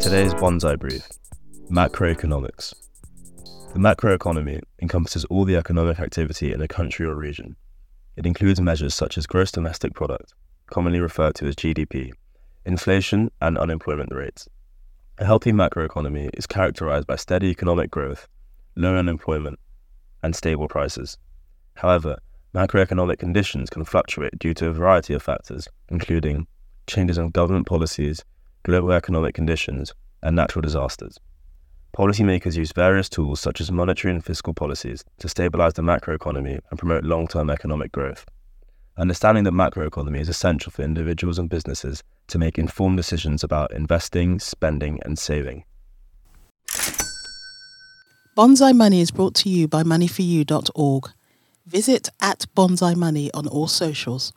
Today's Bonsai Brief Macroeconomics. The macroeconomy encompasses all the economic activity in a country or region. It includes measures such as gross domestic product, commonly referred to as GDP, inflation, and unemployment rates. A healthy macroeconomy is characterized by steady economic growth, low unemployment, and stable prices. However, macroeconomic conditions can fluctuate due to a variety of factors, including changes in government policies, global economic conditions, and natural disasters. Policymakers use various tools such as monetary and fiscal policies to stabilize the macroeconomy and promote long term economic growth. Understanding the macroeconomy is essential for individuals and businesses to make informed decisions about investing, spending, and saving. Bonsai Money is brought to you by moneyforyou.org. Visit at Bonsai Money on all socials.